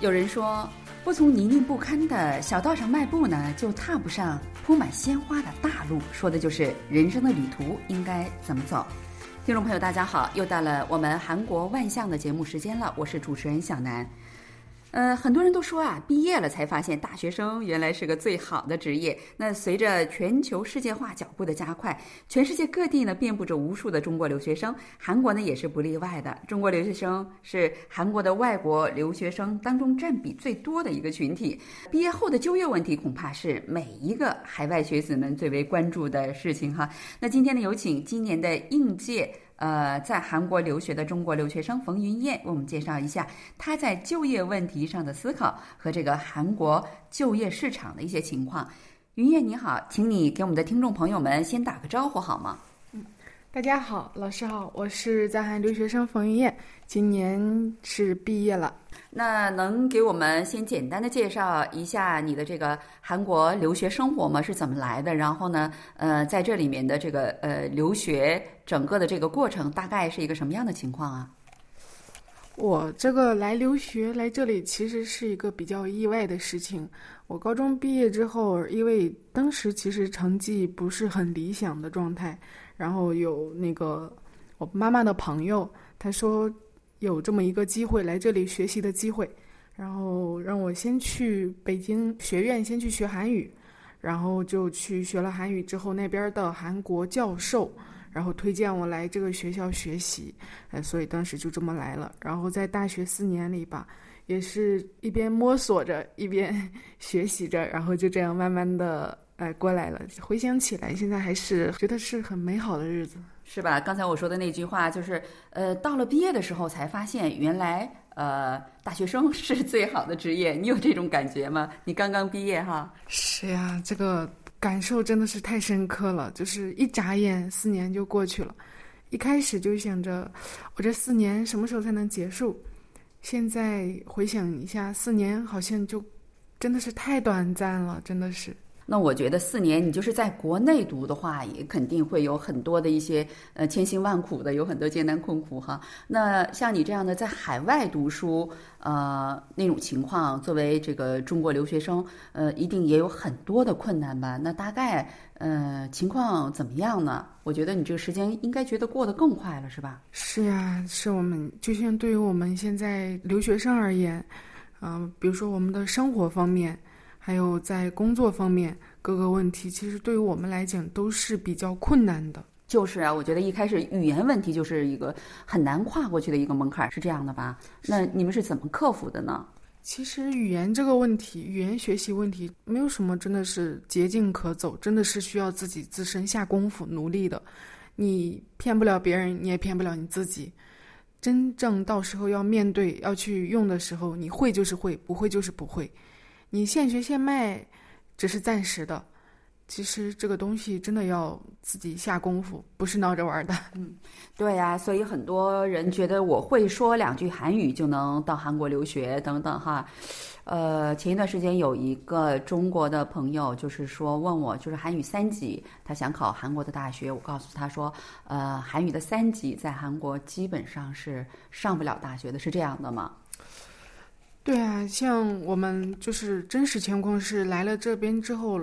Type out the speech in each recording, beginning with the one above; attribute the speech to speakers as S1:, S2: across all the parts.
S1: 有人说，不从泥泞不堪的小道上迈步呢，就踏不上铺满鲜花的大路。说的就是人生的旅途应该怎么走。听众朋友，大家好，又到了我们韩国万象的节目时间了，我是主持人小南。呃，很多人都说啊，毕业了才发现大学生原来是个最好的职业。那随着全球世界化脚步的加快，全世界各地呢遍布着无数的中国留学生，韩国呢也是不例外的。中国留学生是韩国的外国留学生当中占比最多的一个群体。毕业后的就业问题，恐怕是每一个海外学子们最为关注的事情哈。那今天呢，有请今年的应届。呃，在韩国留学的中国留学生冯云燕，为我们介绍一下她在就业问题上的思考和这个韩国就业市场的一些情况。云燕你好，请你给我们的听众朋友们先打个招呼好吗？
S2: 嗯，大家好，老师好，我是在韩留学生冯云燕，今年是毕业了。
S1: 那能给我们先简单的介绍一下你的这个韩国留学生活吗？是怎么来的？然后呢，呃，在这里面的这个呃留学整个的这个过程大概是一个什么样的情况啊？
S2: 我这个来留学来这里其实是一个比较意外的事情。我高中毕业之后，因为当时其实成绩不是很理想的状态，然后有那个我妈妈的朋友，他说。有这么一个机会来这里学习的机会，然后让我先去北京学院先去学韩语，然后就去学了韩语之后，那边的韩国教授然后推荐我来这个学校学习，哎，所以当时就这么来了。然后在大学四年里吧，也是一边摸索着一边 学习着，然后就这样慢慢的哎过来了。回想起来，现在还是觉得是很美好的日子。
S1: 是吧？刚才我说的那句话就是，呃，到了毕业的时候才发现，原来呃，大学生 是最好的职业。你有这种感觉吗？你刚刚毕业哈？
S2: 是呀，这个感受真的是太深刻了。就是一眨眼，四年就过去了。一开始就想着，我这四年什么时候才能结束？现在回想一下，四年好像就真的是太短暂了，真的是。
S1: 那我觉得四年你就是在国内读的话，也肯定会有很多的一些呃千辛万苦的，有很多艰难困苦哈。那像你这样的在海外读书，呃，那种情况，作为这个中国留学生，呃，一定也有很多的困难吧？那大概呃情况怎么样呢？我觉得你这个时间应该觉得过得更快了，是吧？
S2: 是呀，是我们就像对于我们现在留学生而言，嗯，比如说我们的生活方面。还有在工作方面各个问题，其实对于我们来讲都是比较困难的。
S1: 就是啊，我觉得一开始语言问题就是一个很难跨过去的一个门槛，是这样的吧？那你们是怎么克服的呢？
S2: 其实语言这个问题，语言学习问题，没有什么真的是捷径可走，真的是需要自己自身下功夫努力的。你骗不了别人，你也骗不了你自己。真正到时候要面对要去用的时候，你会就是会，不会就是不会。你现学现卖，只是暂时的。其实这个东西真的要自己下功夫，不是闹着玩的。
S1: 嗯，对呀，所以很多人觉得我会说两句韩语就能到韩国留学等等哈。呃，前一段时间有一个中国的朋友，就是说问我，就是韩语三级，他想考韩国的大学。我告诉他说，呃，韩语的三级在韩国基本上是上不了大学的，是这样的吗？
S2: 对啊，像我们就是真实情况是来了这边之后，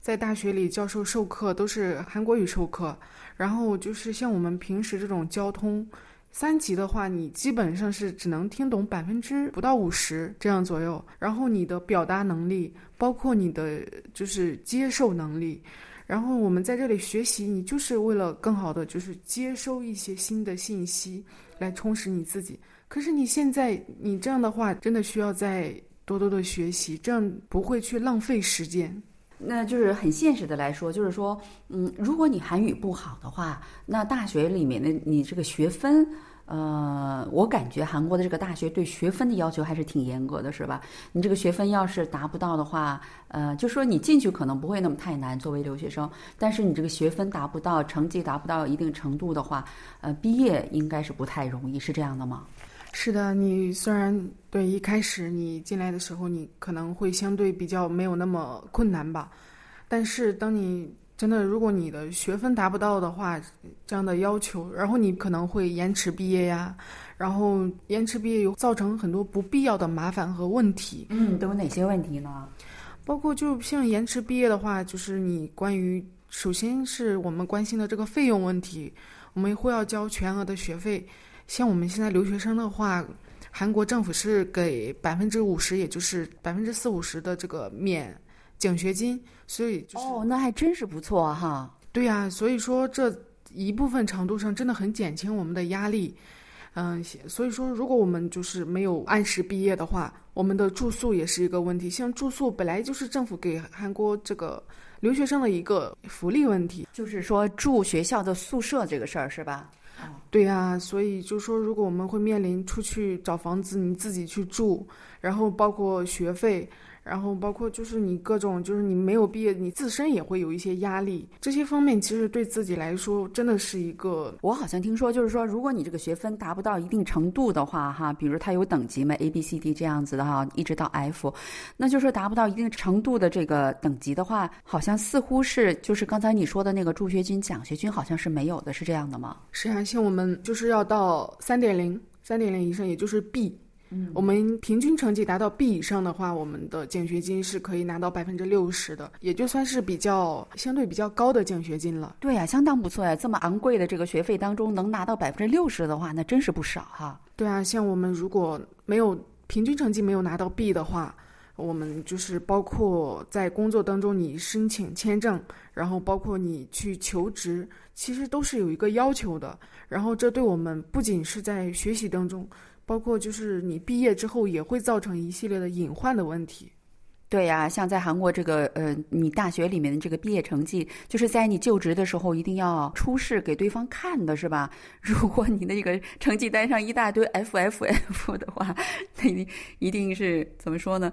S2: 在大学里教授授课都是韩国语授课，然后就是像我们平时这种交通三级的话，你基本上是只能听懂百分之不到五十这样左右，然后你的表达能力，包括你的就是接受能力，然后我们在这里学习，你就是为了更好的就是接收一些新的信息，来充实你自己。可是你现在，你这样的话，真的需要再多多的学习，这样不会去浪费时间。
S1: 那就是很现实的来说，就是说，嗯，如果你韩语不好的话，那大学里面的你这个学分。呃，我感觉韩国的这个大学对学分的要求还是挺严格的，是吧？你这个学分要是达不到的话，呃，就说你进去可能不会那么太难，作为留学生。但是你这个学分达不到，成绩达不到一定程度的话，呃，毕业应该是不太容易，是这样的吗？
S2: 是的，你虽然对一开始你进来的时候，你可能会相对比较没有那么困难吧，但是当你真的，如果你的学分达不到的话，这样的要求，然后你可能会延迟毕业呀，然后延迟毕业又造成很多不必要的麻烦和问题。
S1: 嗯，都有哪些问题呢？
S2: 包括就像延迟毕业的话，就是你关于首先是我们关心的这个费用问题，我们会要交全额的学费。像我们现在留学生的话，韩国政府是给百分之五十，也就是百分之四五十的这个免。奖学金，所以就是
S1: 哦，那还真是不错哈。
S2: 对呀，所以说这一部分程度上真的很减轻我们的压力。嗯，所以说如果我们就是没有按时毕业的话，我们的住宿也是一个问题。像住宿本来就是政府给韩国这个留学生的一个福利问题，
S1: 就是说住学校的宿舍这个事儿是吧？
S2: 对呀，所以就说如果我们会面临出去找房子，你自己去住，然后包括学费。然后包括就是你各种就是你没有毕业，你自身也会有一些压力。这些方面其实对自己来说真的是一个。
S1: 我好像听说，就是说，如果你这个学分达不到一定程度的话，哈，比如它有等级嘛，A、B、C、D 这样子的哈，一直到 F，那就是达不到一定程度的这个等级的话，好像似乎是就是刚才你说的那个助学金、奖学金好像是没有的，是这样的吗？
S2: 是啊，像我们就是要到三点零、三点零以上，也就是 B。我们平均成绩达到 B 以上的话，我们的奖学金是可以拿到百分之六十的，也就算是比较相对比较高的奖学金了。
S1: 对呀，相当不错呀！这么昂贵的这个学费当中，能拿到百分之六十的话，那真是不少哈。
S2: 对啊，像我们如果没有平均成绩没有拿到 B 的话，我们就是包括在工作当中你申请签证，然后包括你去求职，其实都是有一个要求的。然后这对我们不仅是在学习当中。包括就是你毕业之后也会造成一系列的隐患的问题，
S1: 对呀，像在韩国这个呃，你大学里面的这个毕业成绩，就是在你就职的时候一定要出示给对方看的，是吧？如果你的这个成绩单上一大堆 F F F 的话，那你一定是怎么说呢？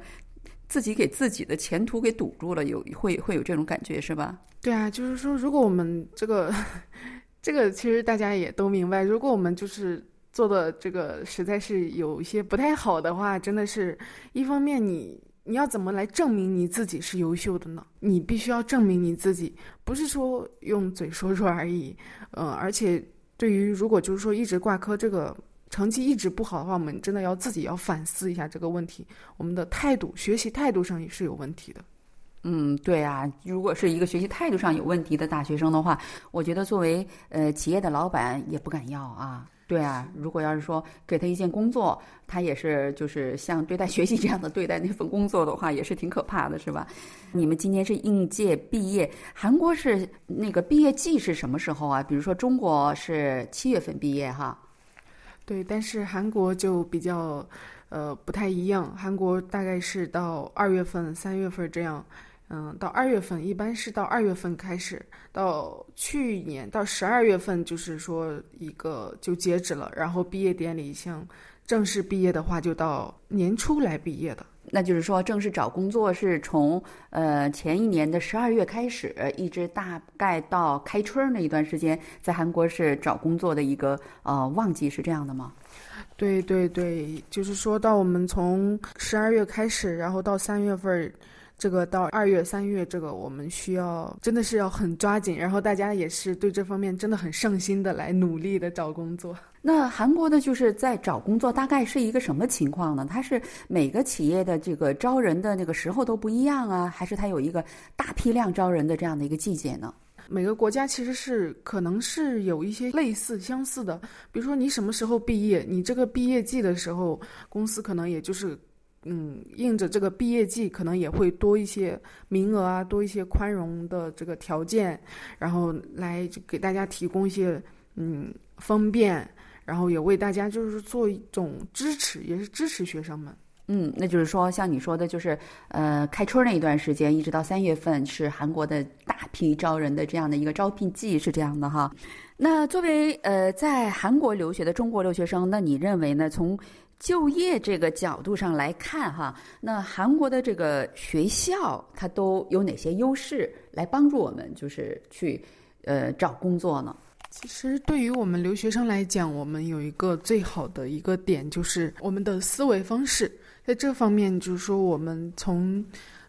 S1: 自己给自己的前途给堵住了，有会会有这种感觉，是吧？
S2: 对啊，就是说，如果我们这个 这个其实大家也都明白，如果我们就是。做的这个实在是有一些不太好的话，真的是一方面，你你要怎么来证明你自己是优秀的呢？你必须要证明你自己，不是说用嘴说说而已。嗯，而且对于如果就是说一直挂科，这个成绩一直不好的话，我们真的要自己要反思一下这个问题，我们的态度、学习态度上也是有问题的。
S1: 嗯，对啊，如果是一个学习态度上有问题的大学生的话，我觉得作为呃企业的老板也不敢要啊。对啊，如果要是说给他一件工作，他也是就是像对待学习这样的对待那份工作的话，也是挺可怕的，是吧？你们今年是应届毕业，韩国是那个毕业季是什么时候啊？比如说中国是七月份毕业哈。
S2: 对，但是韩国就比较呃不太一样，韩国大概是到二月份、三月份这样。嗯，到二月份一般是到二月份开始，到去年到十二月份就是说一个就截止了，然后毕业典礼像正式毕业的话就到年初来毕业的。
S1: 那就是说正式找工作是从呃前一年的十二月开始，一直大概到开春那一段时间，在韩国是找工作的一个呃旺季，是这样的吗？
S2: 对对对，就是说到我们从十二月开始，然后到三月份。这个到二月、三月，这个我们需要真的是要很抓紧，然后大家也是对这方面真的很上心的来努力的找工作。
S1: 那韩国的就是在找工作，大概是一个什么情况呢？它是每个企业的这个招人的那个时候都不一样啊，还是它有一个大批量招人的这样的一个季节呢？
S2: 每个国家其实是可能是有一些类似、相似的，比如说你什么时候毕业，你这个毕业季的时候，公司可能也就是。嗯，应着这个毕业季，可能也会多一些名额啊，多一些宽容的这个条件，然后来给大家提供一些嗯方便，然后也为大家就是做一种支持，也是支持学生们。
S1: 嗯，那就是说，像你说的，就是呃，开春那一段时间，一直到三月份是韩国的大批招人的这样的一个招聘季，是这样的哈。那作为呃在韩国留学的中国留学生，那你认为呢？从就业这个角度上来看，哈，那韩国的这个学校它都有哪些优势来帮助我们，就是去呃找工作呢？
S2: 其实对于我们留学生来讲，我们有一个最好的一个点，就是我们的思维方式，在这方面，就是说我们从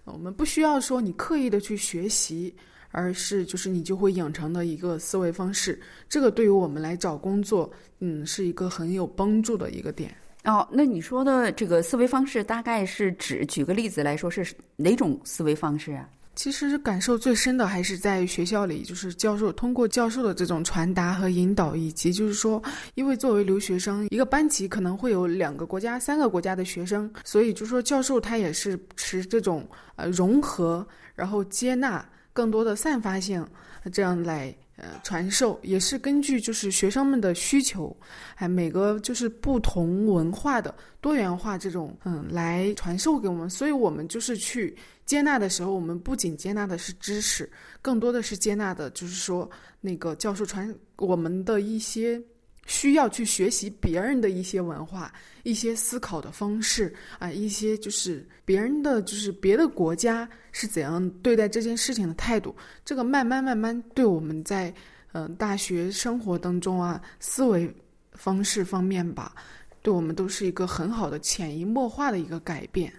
S2: 我们不需要说你刻意的去学习，而是就是你就会养成的一个思维方式。这个对于我们来找工作，嗯，是一个很有帮助的一个点。
S1: 哦，那你说的这个思维方式，大概是指举个例子来说，是哪种思维方式啊？
S2: 其实感受最深的还是在学校里，就是教授通过教授的这种传达和引导，以及就是说，因为作为留学生，一个班级可能会有两个国家、三个国家的学生，所以就说教授他也是持这种呃融合，然后接纳更多的散发性，这样来。呃，传授也是根据就是学生们的需求，哎，每个就是不同文化的多元化这种嗯来传授给我们，所以我们就是去接纳的时候，我们不仅接纳的是知识，更多的是接纳的就是说那个教授传我们的一些。需要去学习别人的一些文化、一些思考的方式啊，一些就是别人的，就是别的国家是怎样对待这件事情的态度。这个慢慢慢慢对我们在嗯大学生活当中啊，思维方式方面吧，对我们都是一个很好的潜移默化的一个改变。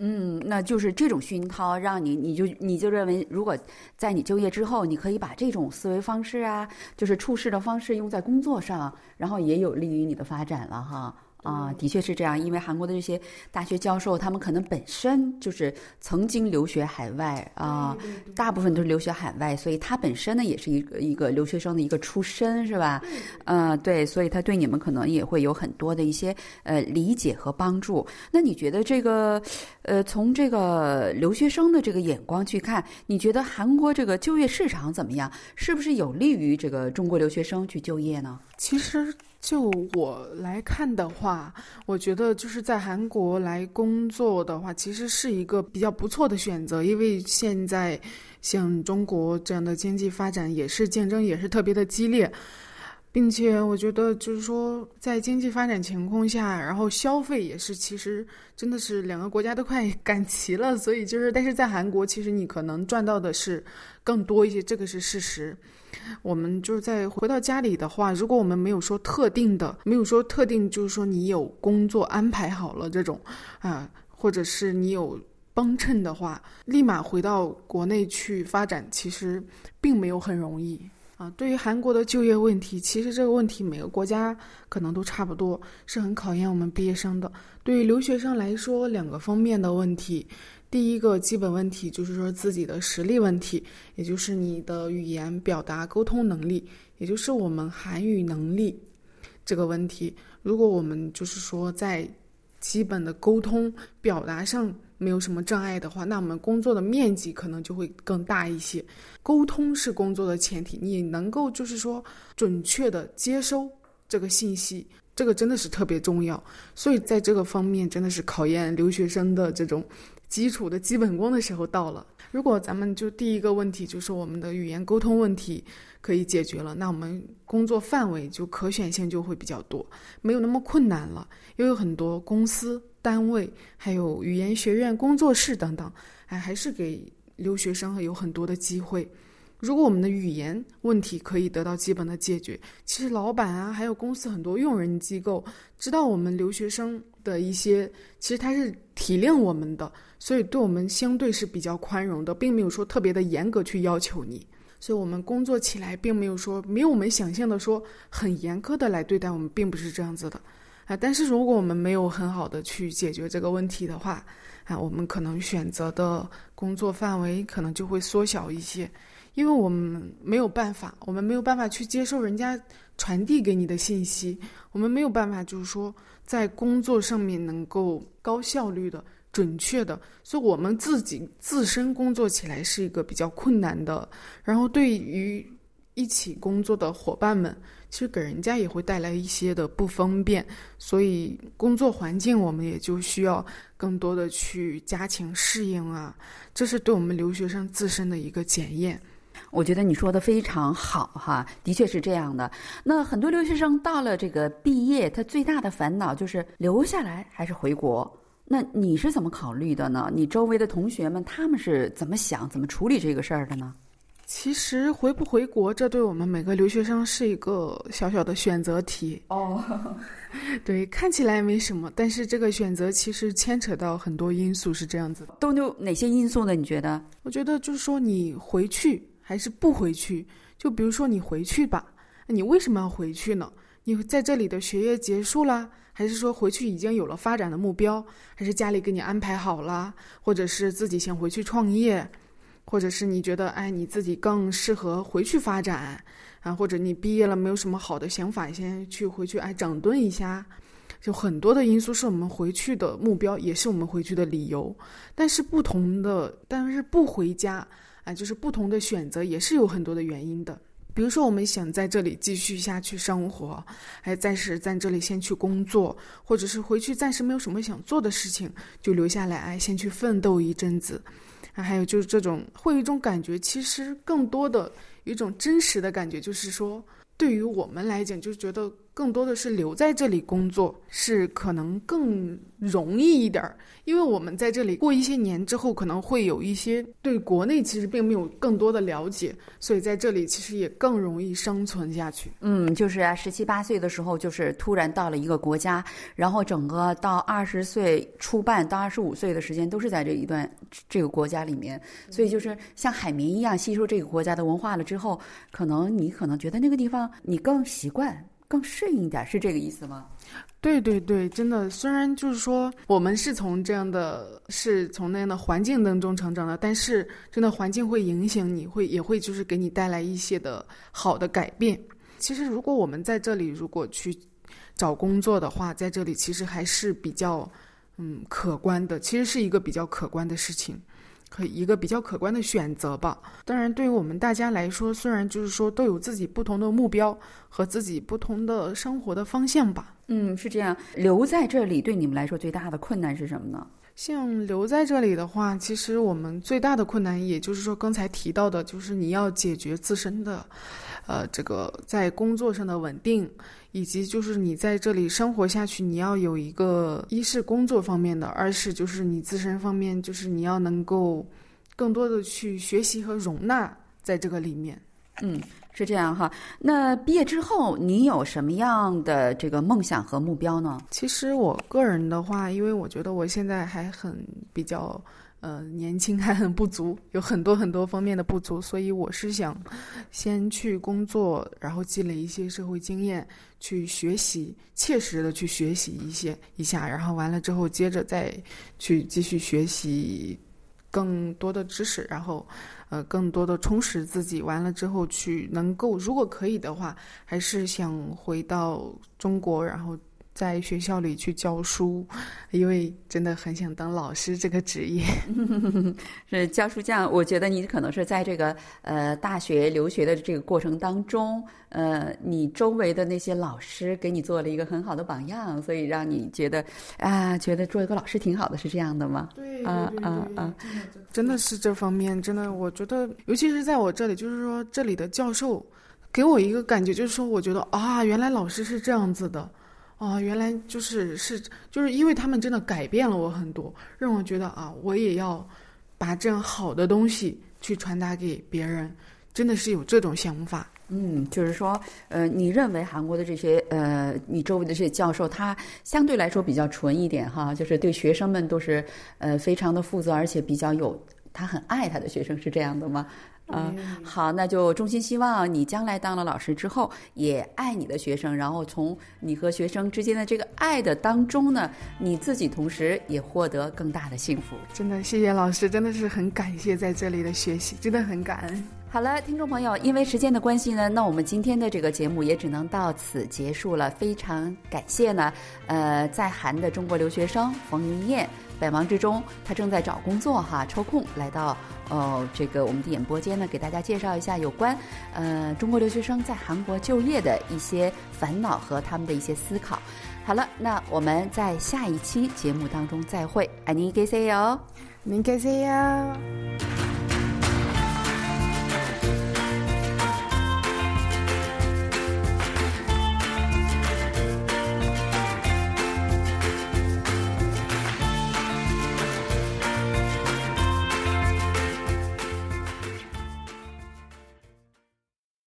S1: 嗯，那就是这种熏陶，让你你就你就认为，如果在你就业之后，你可以把这种思维方式啊，就是处事的方式用在工作上，然后也有利于你的发展了哈。啊，的确是这样，因为韩国的这些大学教授，他们可能本身就是曾经留学海外啊，大部分都是留学海外，所以他本身呢也是一个一个留学生的一个出身，是吧？嗯，对，所以他对你们可能也会有很多的一些呃理解和帮助。那你觉得这个呃，从这个留学生的这个眼光去看，你觉得韩国这个就业市场怎么样？是不是有利于这个中国留学生去就业呢？
S2: 其实。就我来看的话，我觉得就是在韩国来工作的话，其实是一个比较不错的选择。因为现在像中国这样的经济发展也是竞争也是特别的激烈，并且我觉得就是说在经济发展情况下，然后消费也是其实真的是两个国家都快 赶齐了。所以就是，但是在韩国其实你可能赚到的是更多一些，这个是事实。我们就是在回到家里的话，如果我们没有说特定的，没有说特定，就是说你有工作安排好了这种，啊，或者是你有帮衬的话，立马回到国内去发展，其实并没有很容易啊。对于韩国的就业问题，其实这个问题每个国家可能都差不多，是很考验我们毕业生的。对于留学生来说，两个方面的问题。第一个基本问题就是说自己的实力问题，也就是你的语言表达沟通能力，也就是我们韩语能力这个问题。如果我们就是说在基本的沟通表达上没有什么障碍的话，那我们工作的面积可能就会更大一些。沟通是工作的前提，你能够就是说准确的接收这个信息，这个真的是特别重要。所以在这个方面，真的是考验留学生的这种。基础的基本功的时候到了。如果咱们就第一个问题就是我们的语言沟通问题可以解决了，那我们工作范围就可选性就会比较多，没有那么困难了。又有很多公司单位，还有语言学院工作室等等，哎，还是给留学生有很多的机会。如果我们的语言问题可以得到基本的解决，其实老板啊，还有公司很多用人机构知道我们留学生的一些，其实他是体谅我们的，所以对我们相对是比较宽容的，并没有说特别的严格去要求你，所以我们工作起来并没有说没有我们想象的说很严苛的来对待我们，并不是这样子的啊。但是如果我们没有很好的去解决这个问题的话，啊，我们可能选择的工作范围可能就会缩小一些。因为我们没有办法，我们没有办法去接受人家传递给你的信息，我们没有办法，就是说在工作上面能够高效率的、准确的，所以我们自己自身工作起来是一个比较困难的。然后对于一起工作的伙伴们，其实给人家也会带来一些的不方便，所以工作环境我们也就需要更多的去加强适应啊，这是对我们留学生自身的一个检验。
S1: 我觉得你说的非常好哈，的确是这样的。那很多留学生到了这个毕业，他最大的烦恼就是留下来还是回国。那你是怎么考虑的呢？你周围的同学们他们是怎么想、怎么处理这个事儿的呢？
S2: 其实回不回国，这对我们每个留学生是一个小小的选择题
S1: 哦。
S2: 对，看起来没什么，但是这个选择其实牵扯到很多因素，是这样子的。
S1: 都有哪些因素呢？你觉得？
S2: 我觉得就是说，你回去。还是不回去？就比如说你回去吧，你为什么要回去呢？你在这里的学业结束啦，还是说回去已经有了发展的目标？还是家里给你安排好了？或者是自己想回去创业？或者是你觉得哎你自己更适合回去发展啊？或者你毕业了没有什么好的想法，先去回去哎整顿一下？就很多的因素是我们回去的目标，也是我们回去的理由。但是不同的，但是不回家啊，就是不同的选择，也是有很多的原因的。比如说，我们想在这里继续下去生活，还暂时在这里先去工作，或者是回去暂时没有什么想做的事情，就留下来，哎，先去奋斗一阵子。啊还有就是这种，会有一种感觉，其实更多的一种真实的感觉，就是说，对于我们来讲，就觉得。更多的是留在这里工作，是可能更容易一点儿，因为我们在这里过一些年之后，可能会有一些对国内其实并没有更多的了解，所以在这里其实也更容易生存下去。
S1: 嗯，就是啊，十七八岁的时候，就是突然到了一个国家，然后整个到二十岁初半到二十五岁的时间都是在这一段这个国家里面，所以就是像海绵一样吸收这个国家的文化了之后，可能你可能觉得那个地方你更习惯。更适应一点，是这个意思吗？
S2: 对对对，真的。虽然就是说，我们是从这样的，是从那样的环境当中成长的，但是真的环境会影响你，会也会就是给你带来一些的好的改变。其实，如果我们在这里如果去找工作的话，在这里其实还是比较嗯可观的，其实是一个比较可观的事情。可一个比较可观的选择吧。当然，对于我们大家来说，虽然就是说都有自己不同的目标和自己不同的生活的方向吧。
S1: 嗯，是这样。留在这里对你们来说最大的困难是什么呢？
S2: 像留在这里的话，其实我们最大的困难，也就是说刚才提到的，就是你要解决自身的，呃，这个在工作上的稳定。以及就是你在这里生活下去，你要有一个一是工作方面的，二是就是你自身方面，就是你要能够更多的去学习和容纳在这个里面。
S1: 嗯，是这样哈。那毕业之后你有什么样的这个梦想和目标呢？
S2: 其实我个人的话，因为我觉得我现在还很比较。呃，年轻还很不足，有很多很多方面的不足，所以我是想先去工作，然后积累一些社会经验，去学习，切实的去学习一些一下，然后完了之后，接着再去继续学习更多的知识，然后呃，更多的充实自己。完了之后，去能够，如果可以的话，还是想回到中国，然后。在学校里去教书，因为真的很想当老师这个职业。
S1: 是教书匠，我觉得你可能是在这个呃大学留学的这个过程当中，呃，你周围的那些老师给你做了一个很好的榜样，所以让你觉得啊，觉得做一个老师挺好的，是这样的吗？
S2: 对，啊啊啊！真的是这方面，真的，我觉得，尤其是在我这里，就是说这里的教授给我一个感觉，就是说，我觉得啊，原来老师是这样子的。哦，原来就是是，就是因为他们真的改变了我很多，让我觉得啊，我也要把这样好的东西去传达给别人，真的是有这种想法。
S1: 嗯，就是说，呃，你认为韩国的这些呃，你周围的这些教授，他相对来说比较纯一点哈，就是对学生们都是呃非常的负责，而且比较有，他很爱他的学生，是这样的吗？啊，好，那就衷心希望你将来当了老师之后，也爱你的学生，然后从你和学生之间的这个爱的当中呢，你自己同时也获得更大的幸福。
S2: 真的，谢谢老师，真的是很感谢在这里的学习，真的很感恩。
S1: 好了，听众朋友，因为时间的关系呢，那我们今天的这个节目也只能到此结束了。非常感谢呢，呃，在韩的中国留学生冯云燕。百忙之中，他正在找工作哈，抽空来到呃这个我们的演播间呢，给大家介绍一下有关呃中国留学生在韩国就业的一些烦恼和他们的一些思考。好了，那我们在下一期节目当中再会，爱你，给谁哟，
S2: 明给谁哟。